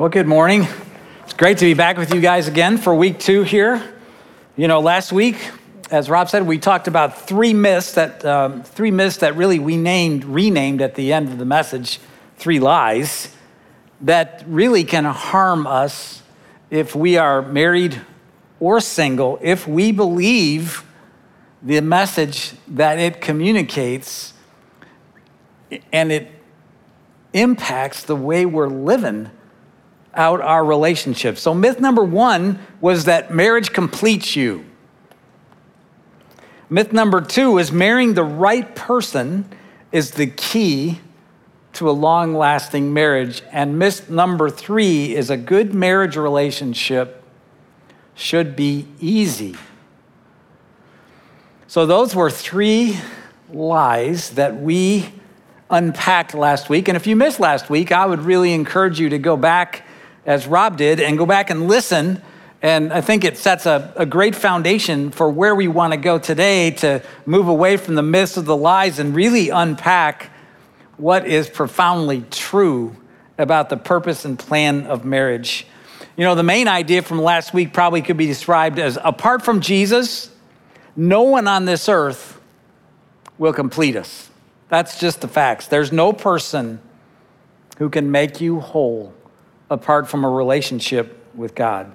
Well, good morning. It's great to be back with you guys again for week two here. You know, last week, as Rob said, we talked about three myths that um, three myths that really we named renamed at the end of the message, three lies that really can harm us if we are married or single if we believe the message that it communicates and it impacts the way we're living out our relationship. So, myth number one was that marriage completes you. Myth number two is marrying the right person is the key to a long lasting marriage. And myth number three is a good marriage relationship should be easy. So, those were three lies that we unpacked last week. And if you missed last week, I would really encourage you to go back as Rob did, and go back and listen. And I think it sets a, a great foundation for where we want to go today to move away from the myths of the lies and really unpack what is profoundly true about the purpose and plan of marriage. You know, the main idea from last week probably could be described as apart from Jesus, no one on this earth will complete us. That's just the facts. There's no person who can make you whole apart from a relationship with God.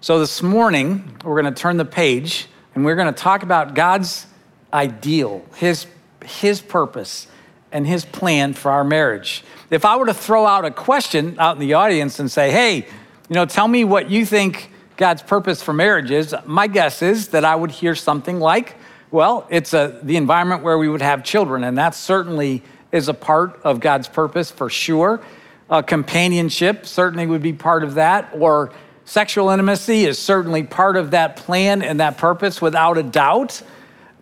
So this morning, we're going to turn the page and we're going to talk about God's ideal, his, his purpose, and his plan for our marriage. If I were to throw out a question out in the audience and say, hey, you know, tell me what you think God's purpose for marriage is, my guess is that I would hear something like, well, it's a, the environment where we would have children, and that certainly is a part of God's purpose for sure. Uh, companionship certainly would be part of that, or sexual intimacy is certainly part of that plan and that purpose without a doubt.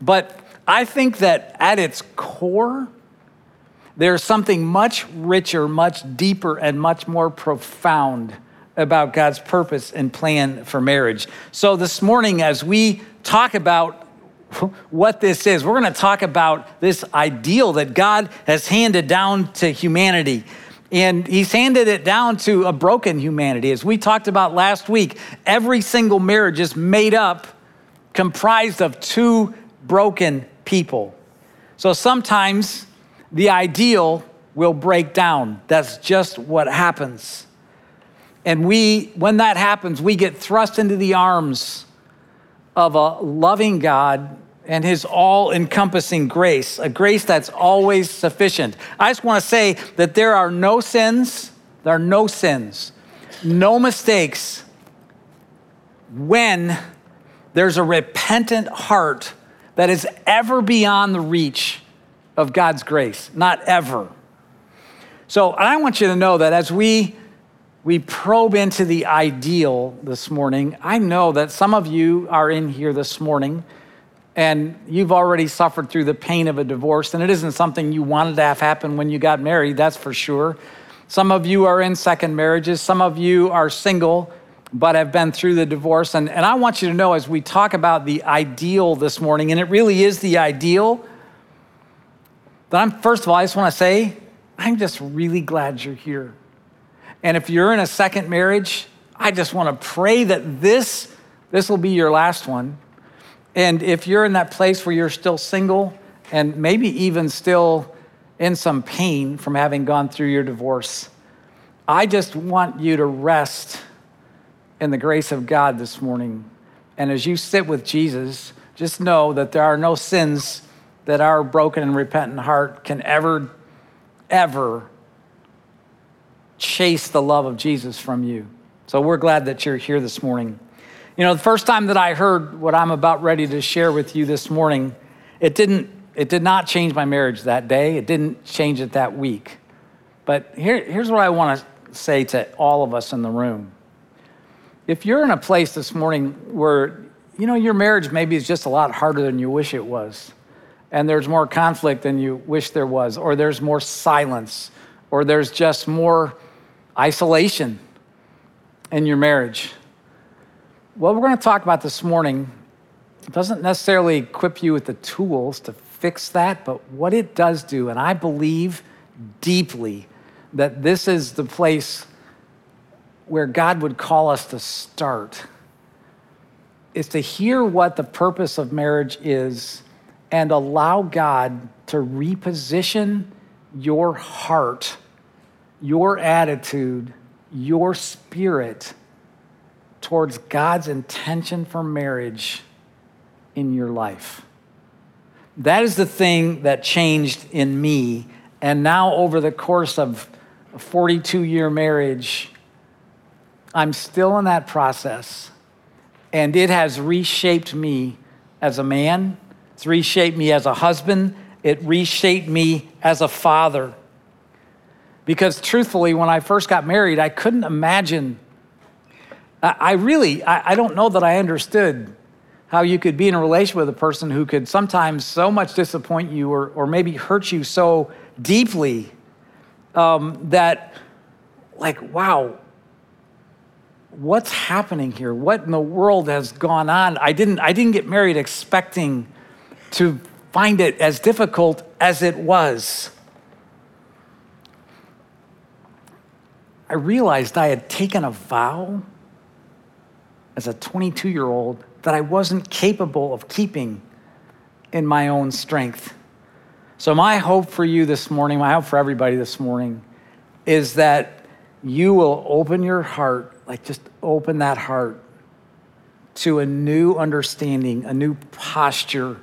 But I think that at its core, there's something much richer, much deeper, and much more profound about God's purpose and plan for marriage. So this morning, as we talk about what this is, we're going to talk about this ideal that God has handed down to humanity and he's handed it down to a broken humanity. As we talked about last week, every single marriage is made up, comprised of two broken people. So sometimes the ideal will break down. That's just what happens. And we, when that happens, we get thrust into the arms of a loving God and his all encompassing grace, a grace that's always sufficient. I just want to say that there are no sins, there are no sins, no mistakes when there's a repentant heart that is ever beyond the reach of God's grace, not ever. So I want you to know that as we we probe into the ideal this morning, I know that some of you are in here this morning and you've already suffered through the pain of a divorce, and it isn't something you wanted to have happen when you got married, that's for sure. Some of you are in second marriages, some of you are single, but have been through the divorce. And, and I want you to know as we talk about the ideal this morning, and it really is the ideal, that I'm, first of all, I just want to say, I'm just really glad you're here. And if you're in a second marriage, I just want to pray that this, this will be your last one and if you're in that place where you're still single and maybe even still in some pain from having gone through your divorce, I just want you to rest in the grace of God this morning. And as you sit with Jesus, just know that there are no sins that our broken and repentant heart can ever, ever chase the love of Jesus from you. So we're glad that you're here this morning. You know, the first time that I heard what I'm about ready to share with you this morning, it didn't it did not change my marriage that day. It didn't change it that week. But here, here's what I want to say to all of us in the room. If you're in a place this morning where, you know, your marriage maybe is just a lot harder than you wish it was, and there's more conflict than you wish there was, or there's more silence, or there's just more isolation in your marriage, what we're going to talk about this morning doesn't necessarily equip you with the tools to fix that, but what it does do, and I believe deeply that this is the place where God would call us to start is to hear what the purpose of marriage is and allow God to reposition your heart, your attitude, your spirit towards God's intention for marriage in your life. That is the thing that changed in me. And now, over the course of a 42 year marriage, I'm still in that process. And it has reshaped me as a man, it's reshaped me as a husband, it reshaped me as a father. Because truthfully, when I first got married, I couldn't imagine. I really, I don't know that I understood how you could be in a relationship with a person who could sometimes so much disappoint you or, or maybe hurt you so deeply um, that, like, wow, what's happening here? What in the world has gone on? I didn't, I didn't get married expecting to find it as difficult as it was. I realized I had taken a vow as a 22 year old that I wasn't capable of keeping in my own strength. So, my hope for you this morning, my hope for everybody this morning, is that you will open your heart, like just open that heart to a new understanding, a new posture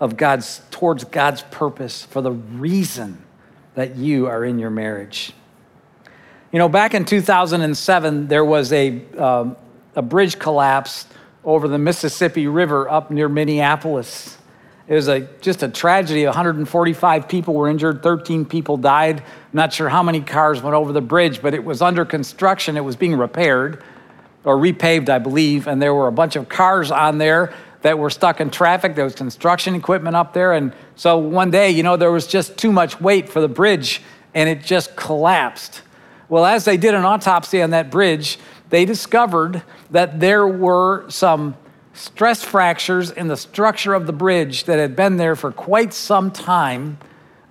of God's towards God's purpose for the reason that you are in your marriage. You know, back in 2007, there was a, um, a bridge collapse over the Mississippi River up near Minneapolis. It was a, just a tragedy. 145 people were injured, 13 people died. I'm not sure how many cars went over the bridge, but it was under construction. It was being repaired or repaved, I believe, and there were a bunch of cars on there that were stuck in traffic. There was construction equipment up there. And so one day, you know, there was just too much weight for the bridge and it just collapsed. Well, as they did an autopsy on that bridge, they discovered that there were some stress fractures in the structure of the bridge that had been there for quite some time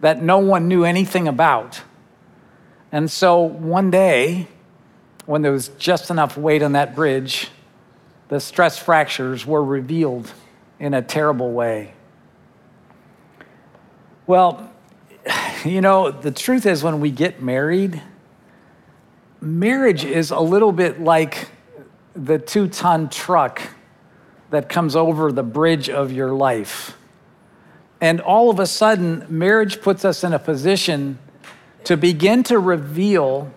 that no one knew anything about. And so one day, when there was just enough weight on that bridge, the stress fractures were revealed in a terrible way. Well, you know, the truth is when we get married, marriage is a little bit like the two ton truck that comes over the bridge of your life. And all of a sudden, marriage puts us in a position to begin to reveal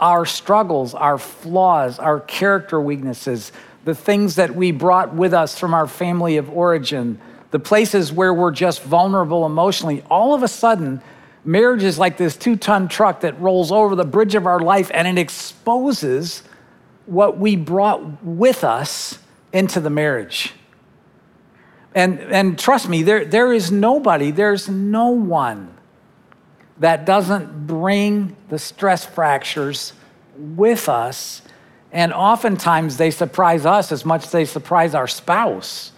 our struggles, our flaws, our character weaknesses, the things that we brought with us from our family of origin, the places where we're just vulnerable emotionally. All of a sudden, Marriage is like this two ton truck that rolls over the bridge of our life and it exposes what we brought with us into the marriage. And, and trust me, there, there is nobody, there's no one that doesn't bring the stress fractures with us. And oftentimes they surprise us as much as they surprise our spouse.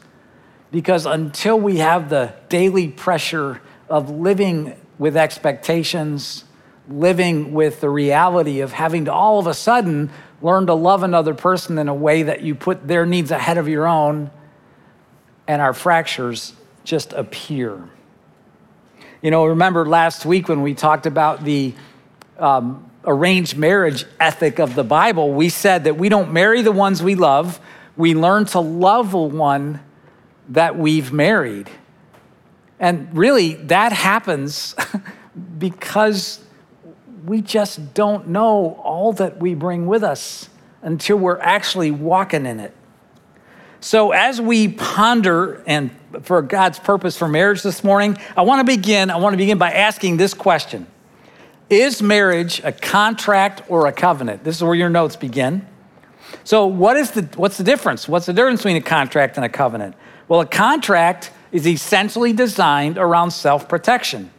Because until we have the daily pressure of living with expectations, living with the reality of having to all of a sudden learn to love another person in a way that you put their needs ahead of your own, and our fractures just appear. You know, remember last week when we talked about the um, arranged marriage ethic of the Bible, we said that we don't marry the ones we love, we learn to love the one that we've married. And really, that happens because we just don't know all that we bring with us until we're actually walking in it. So, as we ponder and for God's purpose for marriage this morning, I want to begin. I want to begin by asking this question Is marriage a contract or a covenant? This is where your notes begin. So, what is the, what's the difference? What's the difference between a contract and a covenant? Well, a contract is essentially designed around self protection.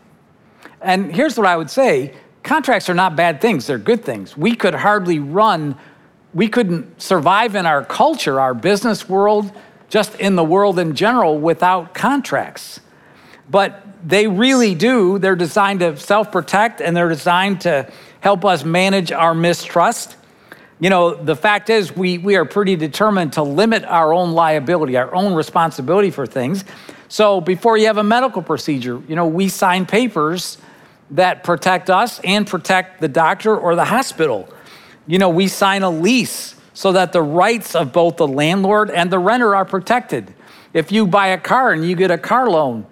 And here's what I would say contracts are not bad things, they're good things. We could hardly run, we couldn't survive in our culture, our business world, just in the world in general without contracts. But they really do. They're designed to self protect and they're designed to help us manage our mistrust. You know, the fact is, we, we are pretty determined to limit our own liability, our own responsibility for things. So before you have a medical procedure, you know, we sign papers that protect us and protect the doctor or the hospital. You know, we sign a lease so that the rights of both the landlord and the renter are protected. If you buy a car and you get a car loan,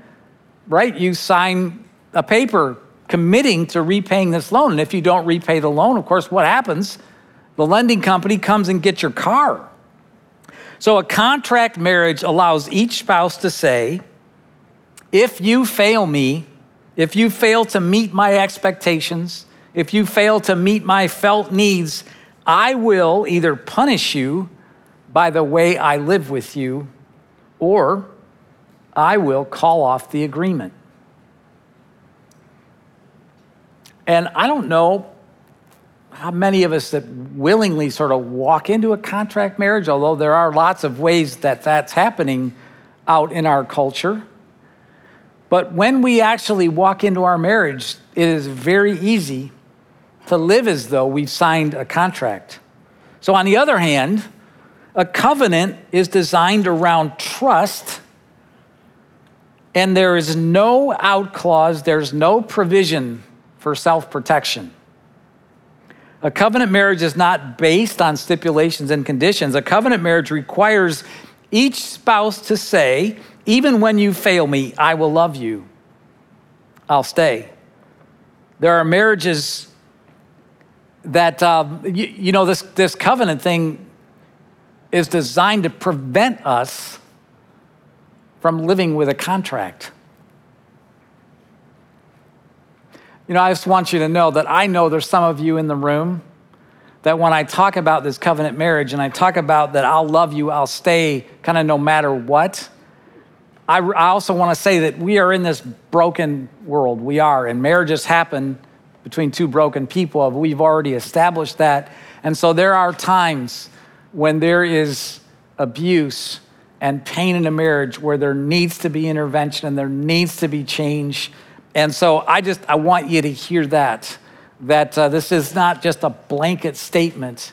right, you sign a paper committing to repaying this loan. And if you don't repay the loan, of course, what happens? The lending company comes and gets your car. So a contract marriage allows each spouse to say, if you fail me, if you fail to meet my expectations, if you fail to meet my felt needs, I will either punish you by the way I live with you, or I will call off the agreement. And I don't know how many of us that willingly sort of walk into a contract marriage, although there are lots of ways that that's happening out in our culture. But when we actually walk into our marriage, it is very easy to live as though we've signed a contract. So, on the other hand, a covenant is designed around trust, and there is no out clause, there's no provision for self protection. A covenant marriage is not based on stipulations and conditions. A covenant marriage requires each spouse to say, even when you fail me, I will love you. I'll stay. There are marriages that, um, you, you know, this, this covenant thing is designed to prevent us from living with a contract. You know, I just want you to know that I know there's some of you in the room that when I talk about this covenant marriage and I talk about that I'll love you, I'll stay kind of no matter what, I, I also want to say that we are in this broken world. We are, and marriages happen between two broken people. We've already established that. And so there are times when there is abuse and pain in a marriage where there needs to be intervention and there needs to be change. And so I just I want you to hear that that uh, this is not just a blanket statement,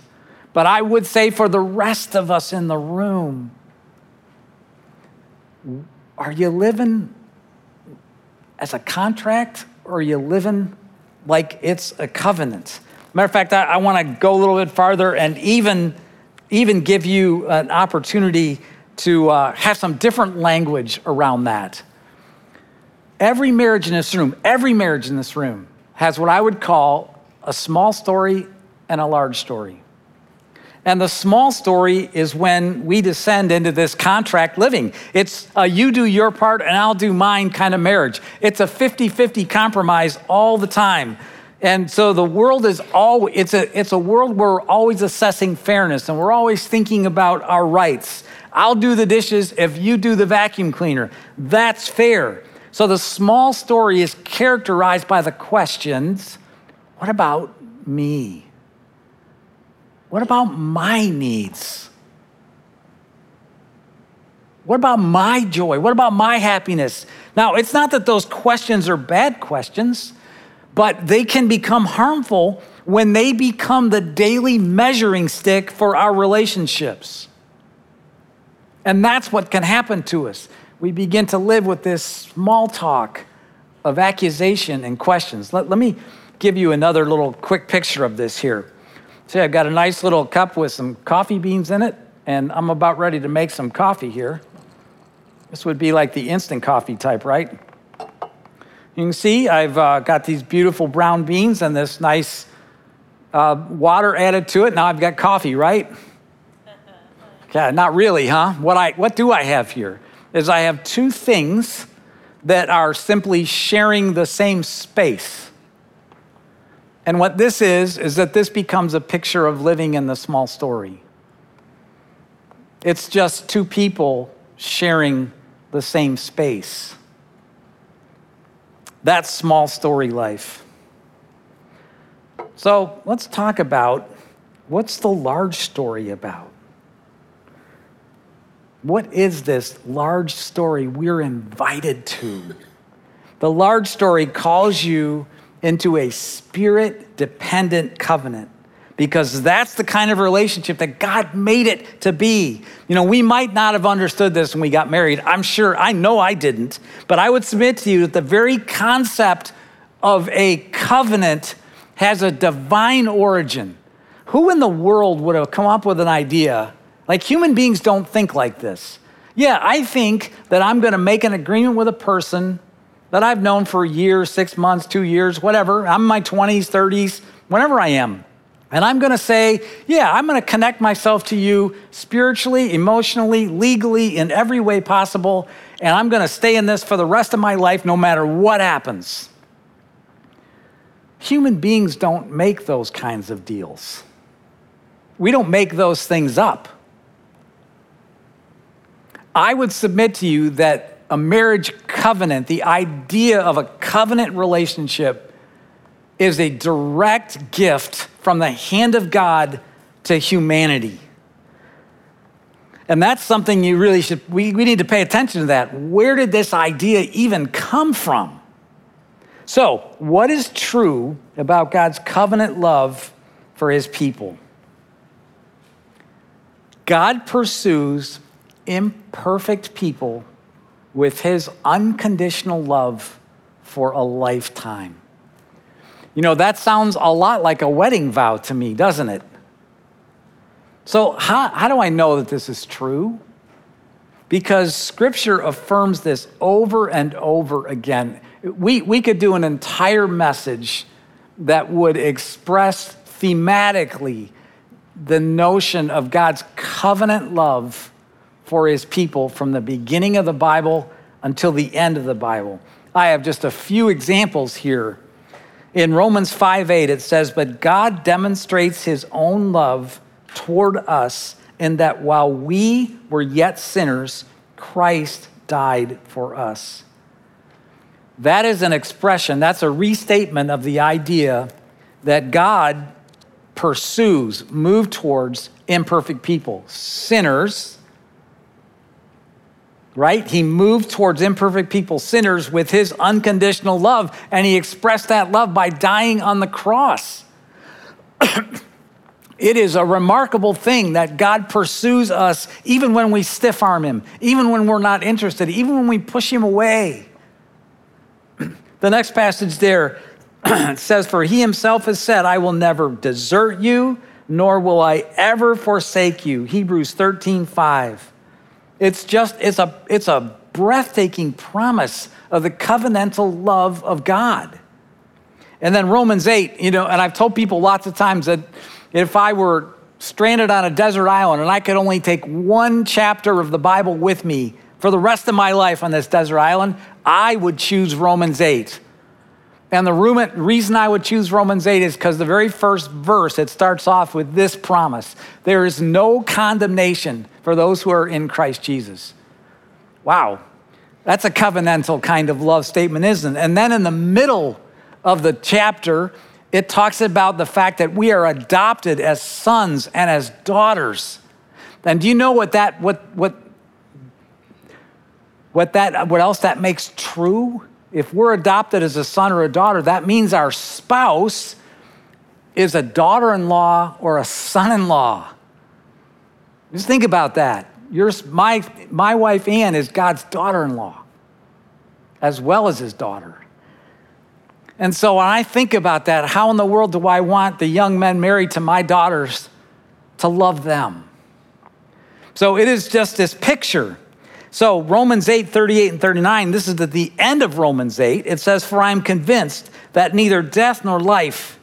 but I would say for the rest of us in the room, are you living as a contract or are you living like it's a covenant? Matter of fact, I, I want to go a little bit farther and even, even give you an opportunity to uh, have some different language around that. Every marriage in this room, every marriage in this room has what I would call a small story and a large story. And the small story is when we descend into this contract living. It's a you do your part and I'll do mine kind of marriage. It's a 50 50 compromise all the time. And so the world is all it's a it's a world where we're always assessing fairness and we're always thinking about our rights. I'll do the dishes if you do the vacuum cleaner. That's fair. So the small story is characterized by the questions, what about me? What about my needs? What about my joy? What about my happiness? Now, it's not that those questions are bad questions, but they can become harmful when they become the daily measuring stick for our relationships. And that's what can happen to us. We begin to live with this small talk of accusation and questions. Let, let me give you another little quick picture of this here. See, I've got a nice little cup with some coffee beans in it, and I'm about ready to make some coffee here. This would be like the instant coffee type, right? You can see I've uh, got these beautiful brown beans and this nice uh, water added to it. Now I've got coffee, right? Yeah, not really, huh? What, I, what do I have here? Is I have two things that are simply sharing the same space. And what this is, is that this becomes a picture of living in the small story. It's just two people sharing the same space. That's small story life. So let's talk about what's the large story about? What is this large story we're invited to? The large story calls you into a spirit dependent covenant because that's the kind of relationship that God made it to be. You know, we might not have understood this when we got married. I'm sure, I know I didn't, but I would submit to you that the very concept of a covenant has a divine origin. Who in the world would have come up with an idea? Like human beings don't think like this. Yeah, I think that I'm to make an agreement with a person that I've known for a year, six months, two years, whatever. I'm in my 20s, 30s, whenever I am. And I'm going to say, yeah, I'm going to connect myself to you spiritually, emotionally, legally, in every way possible. And I'm going to stay in this for the rest of my life, no matter what happens. Human beings don't make those kinds of deals. We don't make those things up. I would submit to you that a marriage covenant, the idea of a covenant relationship, is a direct gift from the hand of God to humanity. And that's something you really should, we, we need to pay attention to that. Where did this idea even come from? So, what is true about God's covenant love for his people? God pursues imperfect people with his unconditional love for a lifetime. You know, that sounds a lot like a wedding vow to me, doesn't it? So, how, how do I know that this is true? Because scripture affirms this over and over again. We, we could do an entire message that would express thematically the notion of God's covenant love for his people from the beginning of the Bible until the end of the Bible. I have just a few examples here. In Romans 5 8, it says, But God demonstrates his own love toward us in that while we were yet sinners, Christ died for us. That is an expression, that's a restatement of the idea that God pursues, move towards imperfect people, sinners right? He moved towards imperfect people, sinners, with his unconditional love, and he expressed that love by dying on the cross. it is a remarkable thing that God pursues us even when we stiff arm him, even when we're not interested, even when we push him away. the next passage there says, For he himself has said, I will never desert you, nor will I ever forsake you. Hebrews 13, 5. It's just, it's a, it's a breathtaking promise of the covenantal love of God. And then Romans 8, you know, and I've told people lots of times that if I were stranded on a desert island and I could only take one chapter of the Bible with me for the rest of my life on this desert island, I would choose Romans 8 and the reason I would choose Romans 8 is because the very first verse, it starts off with this promise there is no condemnation for those who are in Christ Jesus. Wow, that's a covenantal kind of love statement, isn't it? And then in the middle of the chapter, it talks about the fact that we are adopted as sons and as daughters. And do you know what that, what, what, what that, what else that makes true? If we're adopted as a son or a daughter, that means our spouse is a daughter in law or a son in law. Just think about that. Yours, my, my wife, Ann, is God's daughter in law, as well as his daughter. And so when I think about that, how in the world do I want the young men married to my daughters to love them? So it is just this picture so, Romans 8, 38 and 39, this is at the end of Romans 8. It says, For I am convinced that neither death nor life,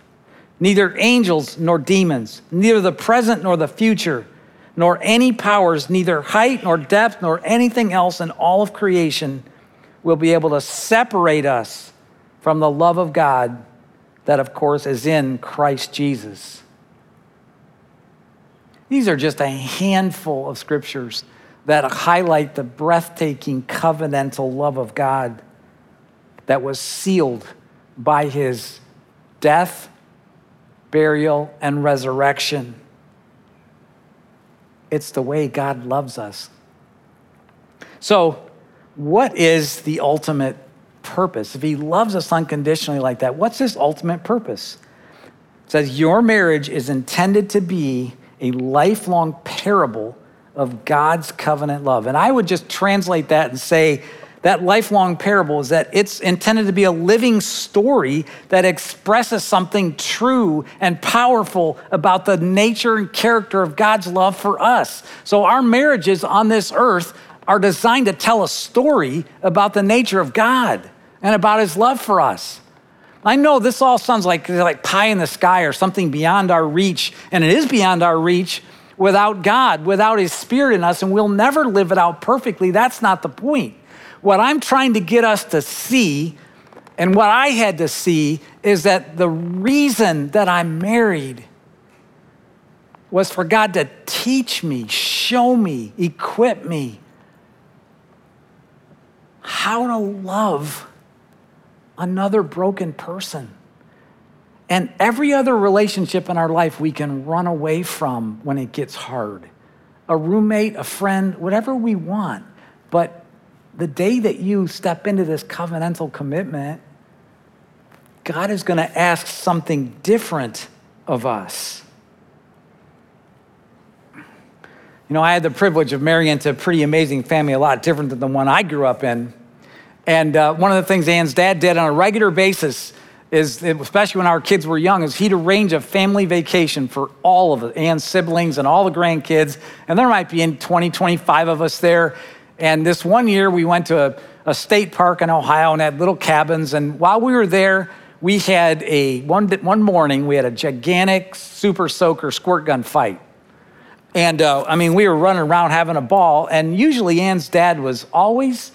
neither angels nor demons, neither the present nor the future, nor any powers, neither height nor depth nor anything else in all of creation will be able to separate us from the love of God that, of course, is in Christ Jesus. These are just a handful of scriptures that highlight the breathtaking covenantal love of God that was sealed by his death, burial, and resurrection. It's the way God loves us. So, what is the ultimate purpose, if he loves us unconditionally like that, what's his ultimate purpose? It says, Your marriage is intended to be a lifelong parable of God's covenant love. And I would just translate that and say, that lifelong parable is that it's intended to be a living story that expresses something true and powerful about the nature and character of God's love for us. So, our marriages on this earth are designed to tell a story about the nature of God and about his love for us. I know this all sounds like, like pie in the sky or something beyond our reach, and it is beyond our reach without God, without his spirit in us, and we'll never live it out perfectly. That's not the point. What I'm trying to get us to see, and what I had to see, is that the reason that I'm married was for God to teach me, show me, equip me how to love another broken person. And every other relationship in our life we can run away from when it gets hard. A roommate, a friend, whatever we want. But the day that you step into this covenantal commitment, God is going to ask something different of us. You know, I had the privilege of marrying into a pretty amazing family, a lot different than the one I grew up in. And uh, one of the things Ann's dad did on a regular basis is, especially when our kids were young, is he'd arrange a family vacation for all of Ann's siblings and all the grandkids. And there might be 20, 25 of us there. And this one year, we went to a, a state park in Ohio and had little cabins. And while we were there, we had a one, one morning, we had a gigantic super soaker squirt gun fight. And uh, I mean, we were running around having a ball. And usually, Ann's dad was always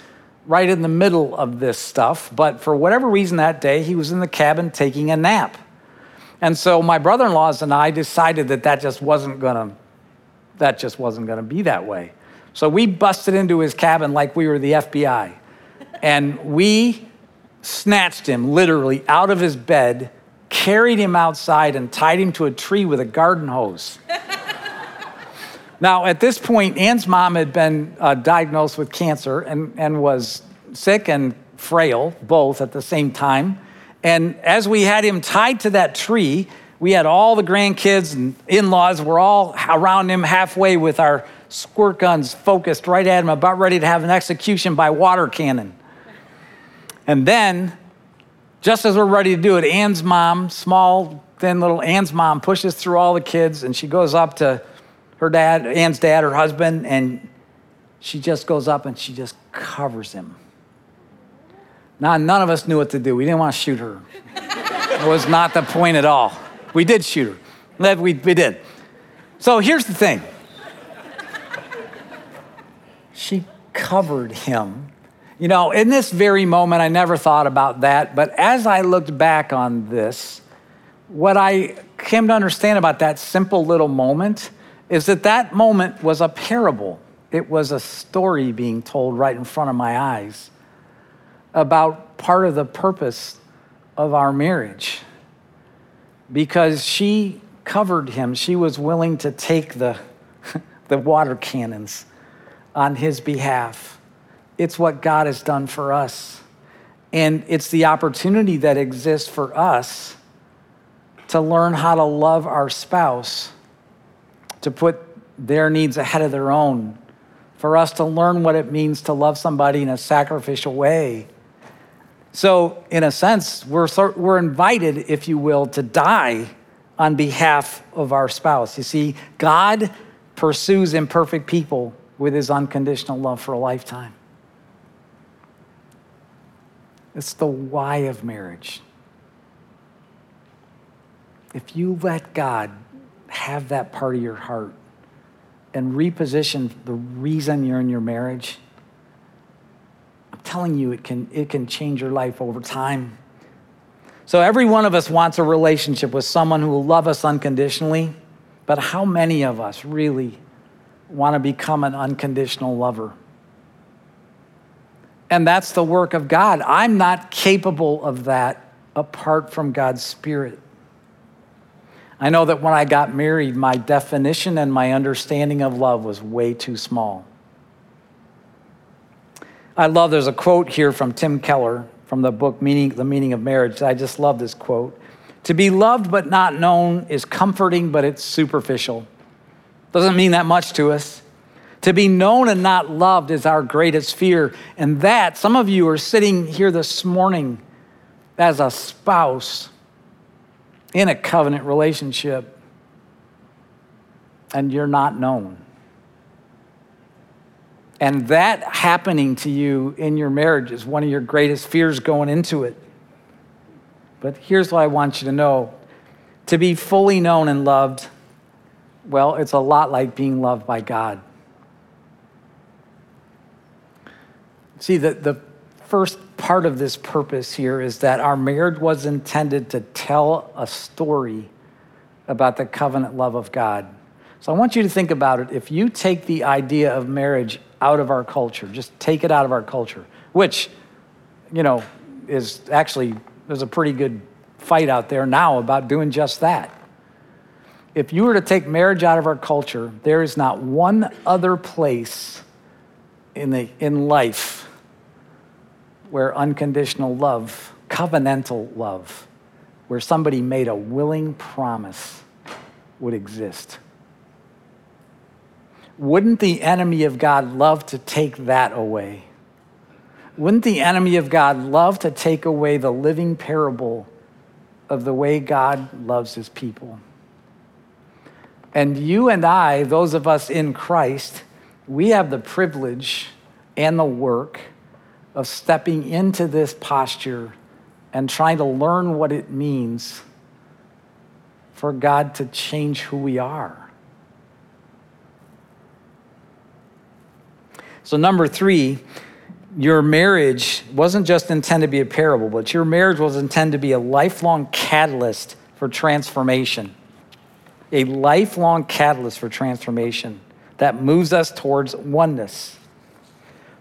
right in the middle of this stuff. But for whatever reason that day, he was in the cabin taking a nap. And so my brother-in-laws and I decided that that just wasn't gonna, that just wasn't gonna be that way. So we busted into his cabin like we were the FBI. And we snatched him literally out of his bed, carried him outside, and tied him to a tree with a garden hose. Now, at this point, Ann's mom had been uh, diagnosed with cancer and, and was sick and frail, both at the same time. And as we had him tied to that tree, we had all the grandkids and in laws were all around him halfway with our squirt guns focused right at him, about ready to have an execution by water cannon. And then, just as we're ready to do it, Ann's mom, small, thin little Ann's mom, pushes through all the kids and she goes up to her dad, Ann's dad, her husband, and she just goes up and she just covers him. Now, none of us knew what to do. We didn't want to shoot her. it was not the point at all. We did shoot her. We, we did. So here's the thing she covered him. You know, in this very moment, I never thought about that, but as I looked back on this, what I came to understand about that simple little moment is that that moment was a parable. It was a story being told right in front of my eyes about part of the purpose of our marriage. Because she covered him, she was willing to take the, the water cannons on his behalf. It's what God has done for us. And it's the opportunity that exists for us to learn how to love our spouse, to put their needs ahead of their own, for us to learn what it means to love somebody in a sacrificial way. So, in a sense, we're, we're invited, if you will, to die on behalf of our spouse. You see, God pursues imperfect people with his unconditional love for a lifetime. It's the why of marriage. If you let God have that part of your heart and reposition the reason you're in your marriage, I'm telling you, it can, it can change your life over time. So, every one of us wants a relationship with someone who will love us unconditionally, but how many of us really want to become an unconditional lover. And that's the work of God. I'm not capable of that apart from God's Spirit. I know that when I got married, my definition and my understanding of love was way too small. I love there's a quote here from Tim Keller from the book meaning, The Meaning of Marriage. I just love this quote. To be loved but not known is comforting, but it's superficial. Doesn't mean that much to us. To be known and not loved is our greatest fear. And that, some of you are sitting here this morning as a spouse in a covenant relationship, and you're not known. And that happening to you in your marriage is one of your greatest fears going into it. But here's what I want you to know to be fully known and loved, well, it's a lot like being loved by God. See, the, the first part of this purpose here is that our marriage was intended to tell a story about the covenant love of God. So I want you to think about it. If you take the idea of marriage out of our culture, just take it out of our culture, which, you know, is actually, there's a pretty good fight out there now about doing just that. If you were to take marriage out of our culture, there is not one other place in, the, in life where unconditional love, covenantal love, where somebody made a willing promise would exist. Wouldn't the enemy of God love to take that away? Wouldn't the enemy of God love to take away the living parable of the way God loves his people? And you and I, those of us in Christ, we have the privilege and the work of stepping into this posture and trying to learn what it means for God to change who we are. So, number three, your marriage wasn't just intended to be a parable, but your marriage was intended to be a lifelong catalyst for transformation. A lifelong catalyst for transformation that moves us towards oneness.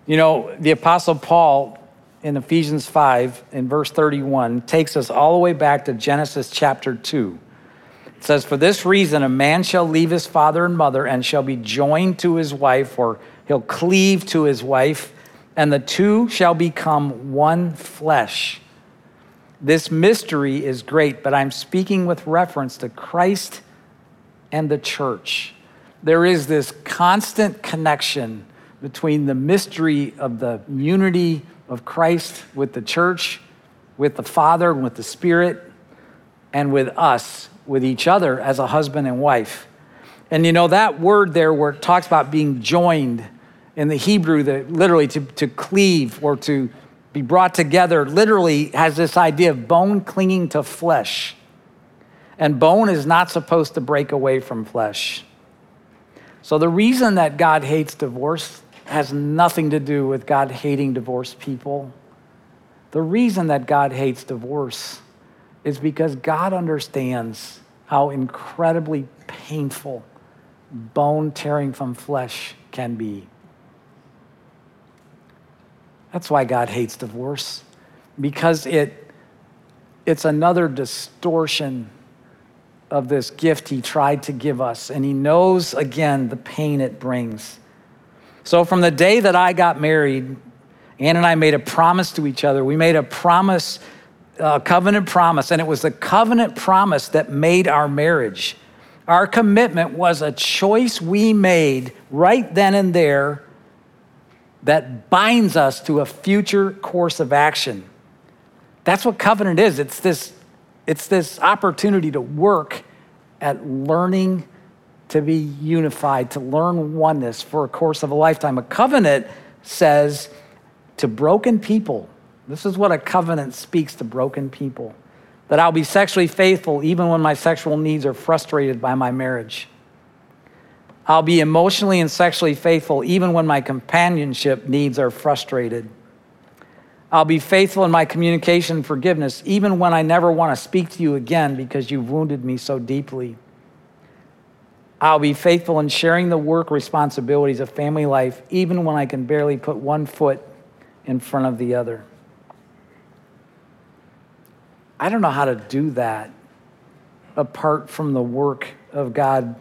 You know, the Apostle Paul in Ephesians 5, in verse 31, takes us all the way back to Genesis chapter 2. It says, For this reason, a man shall leave his father and mother and shall be joined to his wife, or he'll cleave to his wife, and the two shall become one flesh. This mystery is great, but I'm speaking with reference to Christ and the church. There is this constant connection between the mystery of the unity of Christ with the church, with the Father, with the Spirit, and with us, with each other as a husband and wife. And you know, that word there where it talks about being joined in the Hebrew, that literally to, to cleave or to be brought together, literally has this idea of bone clinging to flesh. And bone is not supposed to break away from flesh. So the reason that God hates divorce has nothing to do with God hating divorced people. The reason that God hates divorce is because God understands how incredibly painful bone tearing from flesh can be. That's why God hates divorce, because it, it's another distortion of this gift He tried to give us. And He knows, again, the pain it brings. So, from the day that I got married, Ann and I made a promise to each other. We made a promise, a covenant promise, and it was the covenant promise that made our marriage. Our commitment was a choice we made right then and there that binds us to a future course of action. That's what covenant is. It's this, it's this opportunity to work at learning to be unified, to learn oneness for a course of a lifetime. A covenant says to broken people, this is what a covenant speaks to broken people that I'll be sexually faithful even when my sexual needs are frustrated by my marriage. I'll be emotionally and sexually faithful even when my companionship needs are frustrated. I'll be faithful in my communication and forgiveness even when I never want to speak to you again because you've wounded me so deeply. I'll be faithful in sharing the work responsibilities of family life, even when I can barely put one foot in front of the other. I don't know how to do that apart from the work of God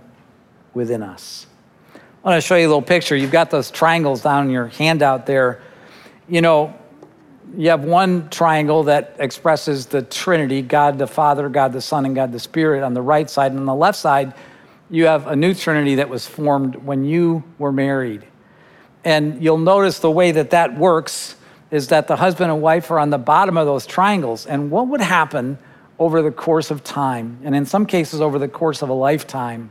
within us. I want to show you a little picture. You've got those triangles down in your handout there. You know, you have one triangle that expresses the Trinity God the Father, God the Son, and God the Spirit on the right side. And on the left side, you have a new Trinity that was formed when you were married. And you'll notice the way that that works is that the husband and wife are on the bottom of those triangles. And what would happen over the course of time, and in some cases over the course of a lifetime,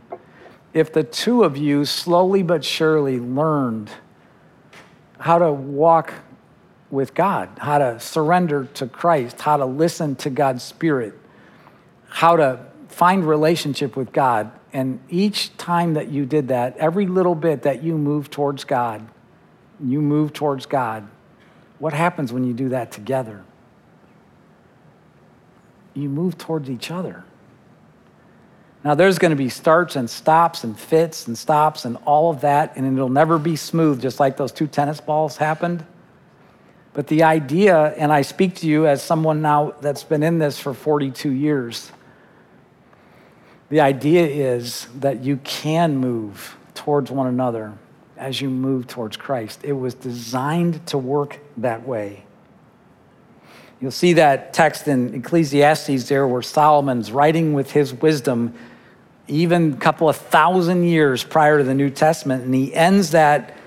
if the two of you slowly but surely learned how to walk with God, how to surrender to Christ, how to listen to God's Spirit, how to find relationship with God. And each time that you did that, every little bit that you move towards God, you move towards God. What happens when you do that together? You move towards each other. Now, there's going to be starts and stops and fits and stops and all of that, and it'll never be smooth, just like those two tennis balls happened. But the idea, and I speak to you as someone now that's been in this for 42 years, the idea is that you can move towards one another as you move towards Christ. It was designed to work that way. You'll see that text in Ecclesiastes there where Solomon's writing with his wisdom even a couple of thousand years prior to the New Testament, and he ends that,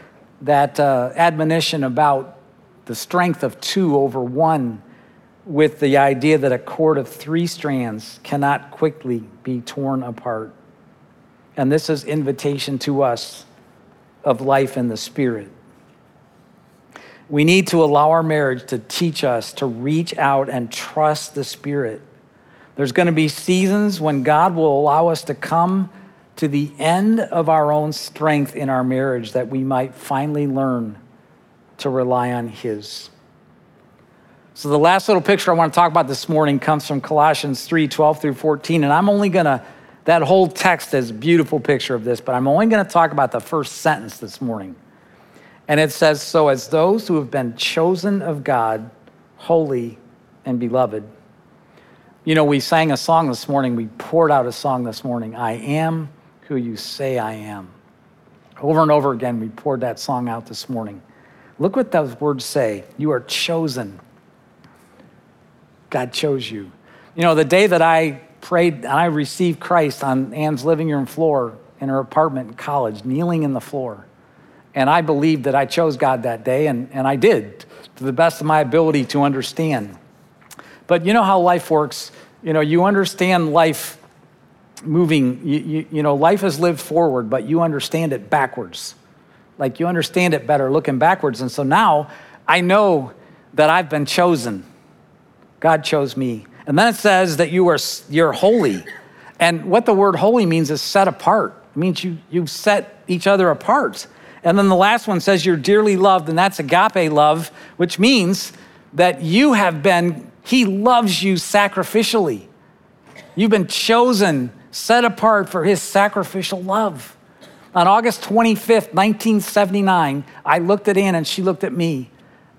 that uh, admonition about the strength of two over one with the idea that a cord of three strands cannot quickly be torn apart. And this is invitation to us of life in the Spirit. We need to allow our marriage to teach us to reach out and trust the Spirit. There's going to be seasons when God will allow us to come to the end of our own strength in our marriage that we might finally learn to rely on His. So, the last little picture I want to talk about this morning comes from Colossians 3 12 through 14. And I'm only going to that whole text is a beautiful picture of this, but I'm only going to talk about the first sentence this morning. And it says, So as those who have been chosen of God, holy and beloved. You know, we sang a song this morning, we poured out a song this morning I am who you say I am. Over and over again, we poured that song out this morning. Look what those words say. You are chosen. God chose you. You know, the day that I prayed and I received Christ on Ann's living room floor in her apartment in college, kneeling in the floor. And I believed that I chose God that day, and, and I did to the best of my ability to understand. But you know how life works. You know, you understand life moving, you, you, you know, life is lived forward, but you understand it backwards. Like you understand it better looking backwards. And so now I know that I've been chosen. God chose me. And then it says that you are you're holy. And what the word holy means is set apart. It means you you've set each other apart. And then the last one says you're dearly loved, and that's agape love, which means that you have been, he loves you sacrificially. You've been chosen, set apart for his sacrificial love. On August 25th, 1979, I looked at Ann and she looked at me,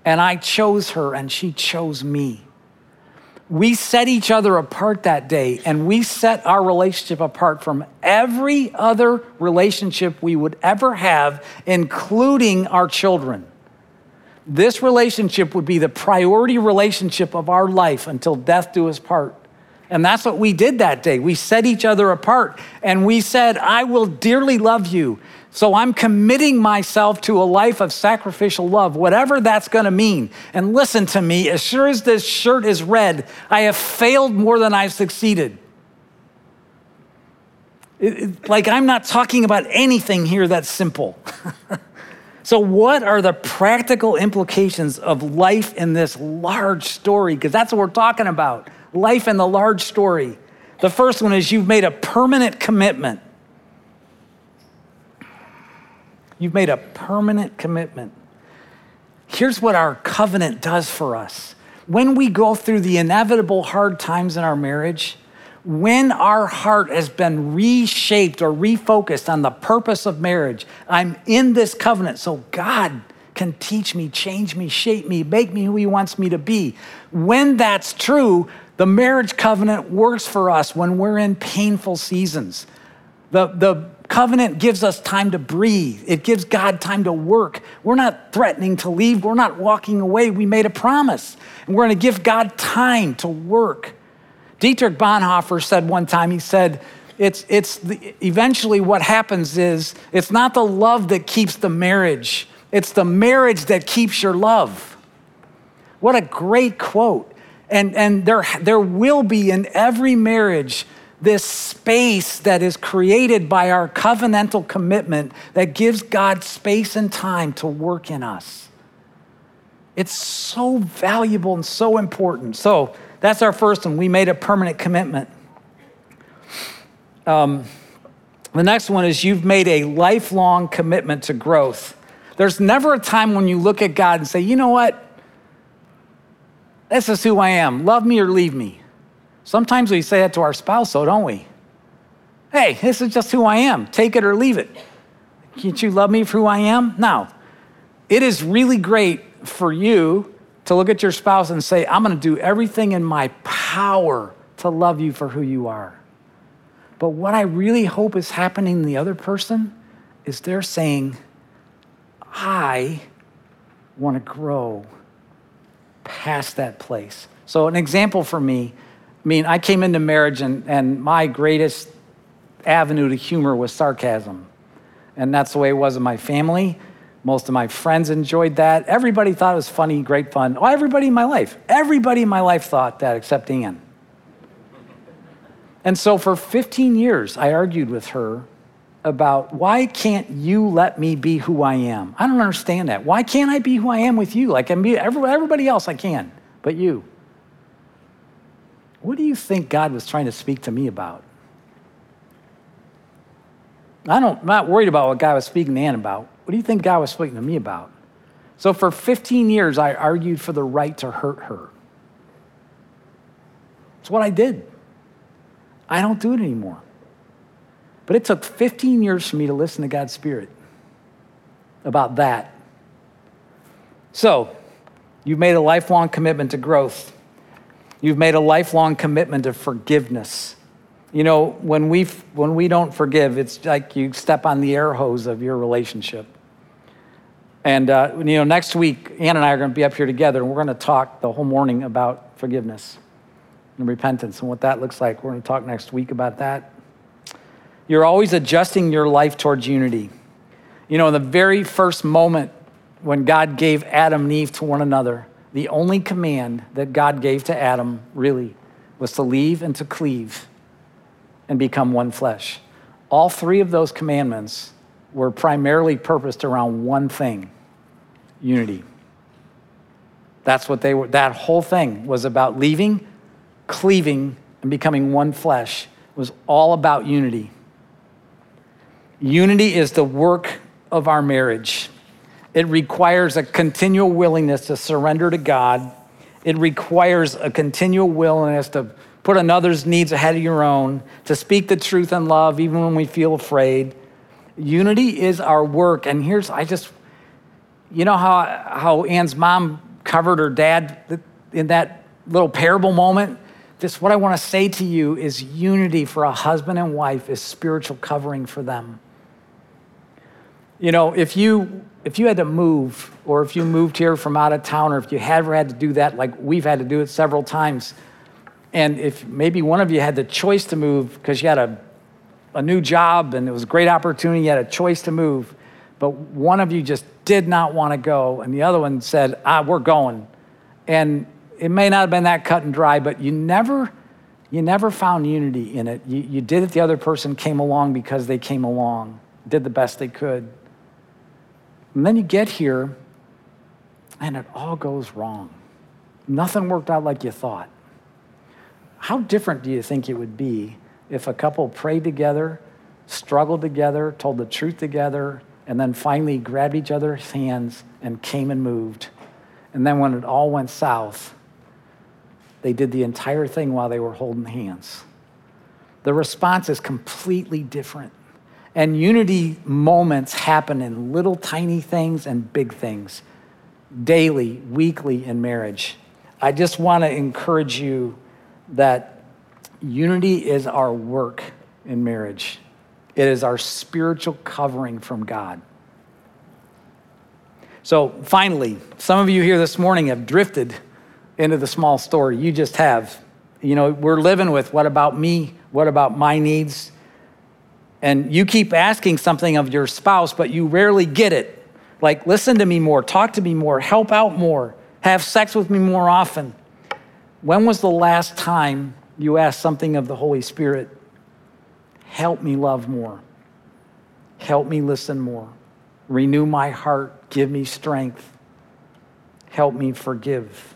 and I chose her and she chose me we set each other apart that day and we set our relationship apart from every other relationship we would ever have, including our children. This relationship would be the priority relationship of our life until death do us part. And that's what we did that day. We set each other apart and we said, I will dearly love you. So I'm committing myself to a life of sacrificial love, whatever that's going to mean. And listen to me, as sure as this shirt is red, I have failed more than I've succeeded. It, it, like I'm not talking about anything here that's simple. so, what are the practical implications of life in this large story? Because that's what we're talking about life in the large story. The first one is you've made a permanent commitment You've made a permanent commitment. Here's what our covenant does for us. When we go through the inevitable hard times in our marriage, when our heart has been reshaped or refocused on the purpose of marriage, I'm in this covenant so God can teach me, change me, shape me, make me who He wants me to be. When that's true, the marriage covenant works for us when we're in painful seasons. The, the covenant gives us time to breathe, it gives God time to work. We're not threatening to leave, we're not walking away. We made a promise, and we're going to give God time to work. Dietrich Bonhoeffer said one time, he said, it's, it's the, eventually what happens is it's not the love that keeps the marriage, it's the marriage that keeps your love. What a great quote. And, and there, there will be in every marriage this space that is created by our covenantal commitment that gives God space and time to work in us. It's so valuable and so important. So that's our first one. We made a permanent commitment. Um, the next one is you've made a lifelong commitment to growth. There's never a time when you look at God and say, you know what? This is who I am. Love me or leave me. Sometimes we say that to our spouse, so don't we? Hey, this is just who I am. Take it or leave it. Can't you love me for who I am? Now, it is really great for you to look at your spouse and say, I'm going to do everything in my power to love you for who you are. But what I really hope is happening in the other person is they're saying, I want to grow past that place. So, an example for me I mean, I came into marriage and, and my greatest avenue to humor was sarcasm. And that's the way it was in my family. Most of my friends enjoyed that. Everybody thought it was funny, great fun. Oh, everybody in my life. Everybody in my life thought that except Ann. And so for 15 years, I argued with her about why can't you let me be who I am? I don't understand that. Why can't I be who I am with you? Like I'm everybody else I can, but you. What do you think God was trying to speak to me about? I don't, I'm not worried about what God was speaking to Ann about. What do you think God was speaking to me about? So for 15 years, I argued for the right to hurt her. It's what I did. I don't do it anymore. But it took 15 years for me to listen to God's Spirit about that. So, you've made a lifelong commitment to growth. You've made a lifelong commitment to forgiveness. You know, when we, when we don't forgive, it's like you step on the air hose of your relationship. And, uh, you know, next week, Ann and I are going to be up here together, and we're going to talk the whole morning about forgiveness and repentance and what that looks like. We're going to talk next week about that. You're always adjusting your life towards unity. You know, in the very first moment when God gave Adam and Eve to one another, the only command that God gave to Adam really was to leave and to cleave and become one flesh. All three of those commandments were primarily purposed around one thing unity. That's what they were, that whole thing was about leaving, cleaving, and becoming one flesh. It was all about unity. Unity is the work of our marriage. It requires a continual willingness to surrender to God. It requires a continual willingness to put another's needs ahead of your own, to speak the truth in love even when we feel afraid. Unity is our work. And here's, I just, you know how, how Ann's mom covered her dad in that little parable moment? This, what I want to say to you is unity for a husband and wife is spiritual covering for them. You know, if you if you had to move, or if you moved here from out of town, or if you ever had to do that, like we've had to do it several times, and if maybe one of you had the choice to move because you had a, a new job and it was a great opportunity, you had a choice to move, but one of you just did not want to go, and the other one said, ah, we're going. And it may not have been that cut and dry, but you never, you never found unity in it. You, you did it, the other person came along because they came along, did the best they could. And then you get here and it all goes wrong. Nothing worked out like you thought. How different do you think it would be if a couple prayed together, struggled together, told the truth together, and then finally grabbed each other's hands and came and moved? And then when it all went south, they did the entire thing while they were holding hands. The response is completely different. And unity moments happen in little tiny things and big things, daily, weekly in marriage. I just want to encourage you that unity is our work in marriage. it is our spiritual covering from God. So, finally, some of you here this morning have drifted into the small story. You just have. You know, we're living with what about me? What about my needs? And you keep asking something of your spouse, but you rarely get it. Like, listen to me more, talk to me more, help out more, have sex with me more often. When was the last time you asked something of the Holy Spirit? Help me love more. Help me listen more. Renew my heart. Give me strength. Help me forgive.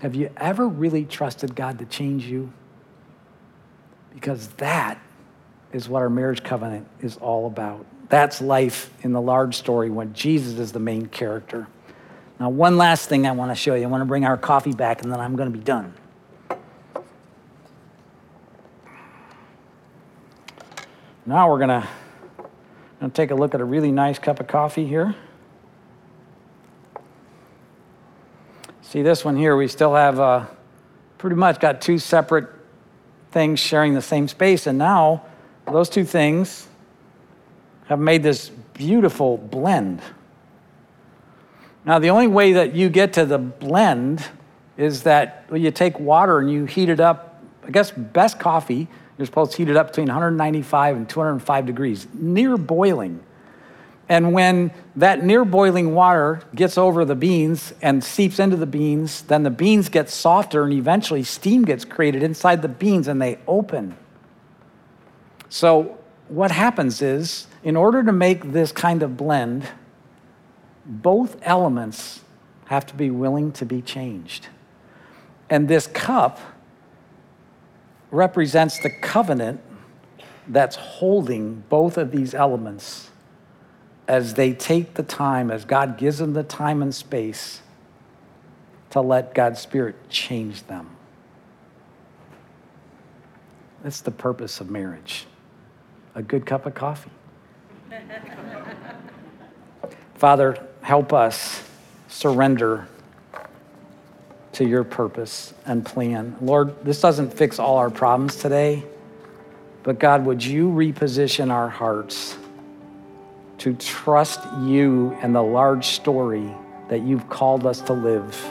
Have you ever really trusted God to change you? Because that is what our marriage covenant is all about. That's life in the large story when Jesus is the main character. Now, one last thing I want to show you. I want to bring our coffee back and then I'm going to be done. Now we're going to, going to take a look at a really nice cup of coffee here. See this one here, we still have uh, pretty much got two separate things sharing the same space. And now those two things have made this beautiful blend. Now, the only way that you get to the blend is that well, you take water and you heat it up. I guess best coffee, you're supposed to heat it up between 195 and 205 degrees, near boiling. And when that near boiling water gets over the beans and seeps into the beans, then the beans get softer and eventually steam gets created inside the beans and they open. So, what happens is, in order to make this kind of blend, both elements have to be willing to be changed. And this cup represents the covenant that's holding both of these elements as they take the time, as God gives them the time and space to let God's Spirit change them. That's the purpose of marriage a good cup of coffee. Father, help us surrender to your purpose and plan. Lord, this doesn't fix all our problems today, but God, would you reposition our hearts to trust you and the large story that you've called us to live?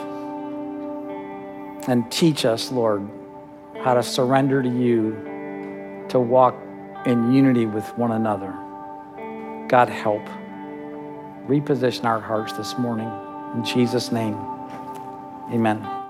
And teach us, Lord, how to surrender to you, to walk in unity with one another. God, help reposition our hearts this morning. In Jesus' name, amen.